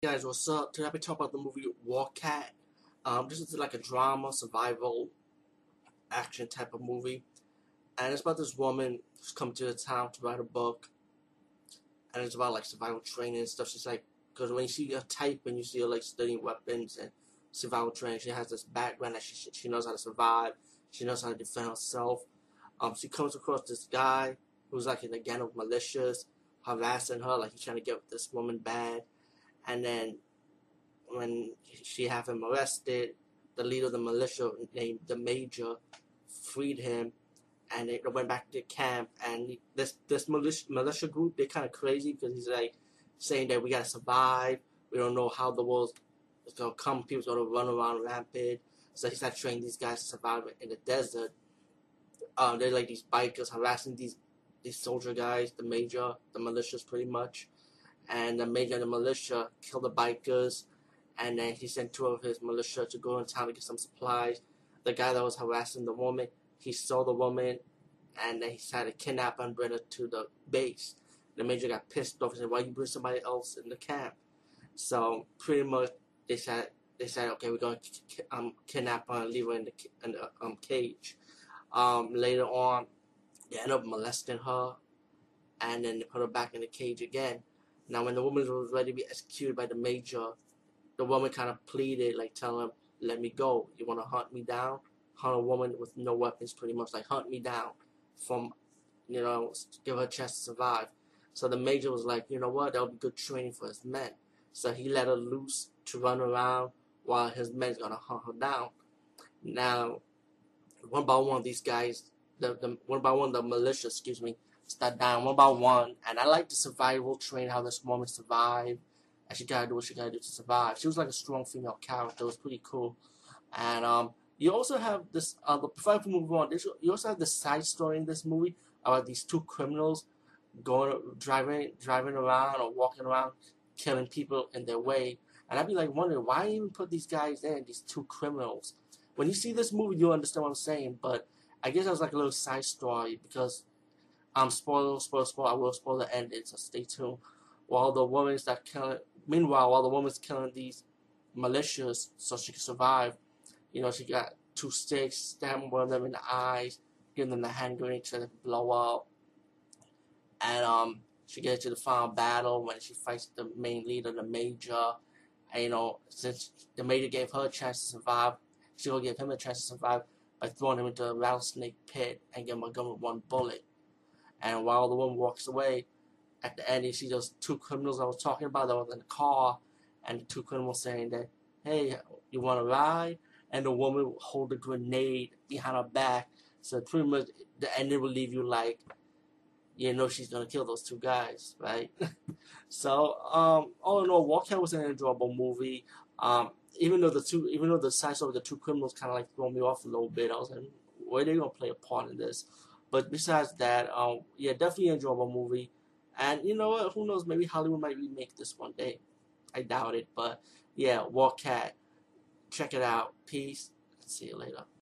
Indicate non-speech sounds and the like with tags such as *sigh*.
guys, what's up? Today I'll be talking about the movie War Cat. Um, this is like a drama, survival, action type of movie. And it's about this woman who's come to the town to write a book. And it's about like survival training and stuff. She's like, because when you see her type and you see her like studying weapons and survival training, she has this background that she, she knows how to survive. She knows how to defend herself. Um, she comes across this guy who's like in a gang of militias harassing her, like he's trying to get this woman bad and then when she have him arrested, the leader of the militia named the major freed him, and they went back to camp. And this this militia, militia group they're kind of crazy because he's like saying that we gotta survive. We don't know how the world's gonna come. People's gonna run around rampant. So he's like training these guys to survive in the desert. Um, they're like these bikers harassing these these soldier guys, the major, the militias, pretty much and the major of the militia killed the bikers, and then he sent two of his militia to go in town to get some supplies. The guy that was harassing the woman, he saw the woman, and then he tried to kidnap and bring her to the base. The major got pissed off and said, "Why you bring somebody else in the camp?" So pretty much they said they said, "Okay, we're going to um, kidnap her and leave her in the, in the um, cage." Um, later on, they end up molesting her, and then they put her back in the cage again. Now, when the woman was ready to be executed by the major, the woman kind of pleaded, like, tell him, let me go. You want to hunt me down? Hunt a woman with no weapons, pretty much, like, hunt me down from, you know, give her a chance to survive. So the major was like, you know what, that would be good training for his men. So he let her loose to run around while his men's gonna hunt her down. Now, one by one, these guys, the, the one by one, the militia, excuse me, start down one by one. And I like the survival train, how this woman survived. And she gotta do what she gotta do to survive. She was like a strong female character. It was pretty cool. And um, you also have this. Uh, before I move on, you also have the side story in this movie about these two criminals going driving driving around or walking around killing people in their way. And I'd be like wondering why even put these guys in these two criminals. When you see this movie, you'll understand what I'm saying. But I guess that was like a little side story because um, spoiler, spoiler, spoiler. I will spoil the ending, so stay tuned. While the woman's that killing, meanwhile, while the woman's killing these militias so she can survive, you know, she got two sticks, stabbing one of them in the eyes, giving them the hand grenade to blow up. And um, she gets to the final battle when she fights the main leader, the major. And you know, since the major gave her a chance to survive, she will give him a chance to survive by throwing him into a rattlesnake pit and giving him a gun with one bullet. And while the woman walks away, at the end, you see those two criminals I was talking about that was in the car, and the two criminals saying that, hey, you want to ride? And the woman hold a grenade behind her back. So pretty much the ending will leave you like, you know she's gonna kill those two guys, right? *laughs* so, um, all in all, Cat was an enjoyable movie. Um, even though the two, even though the size of the two criminals kind of like throw me off a little bit, I was like, where are they gonna play a part in this? But besides that, um, yeah, definitely enjoyable movie. And you know what? Who knows? Maybe Hollywood might remake this one day. I doubt it, but yeah, War Cat. Check it out. Peace. See you later.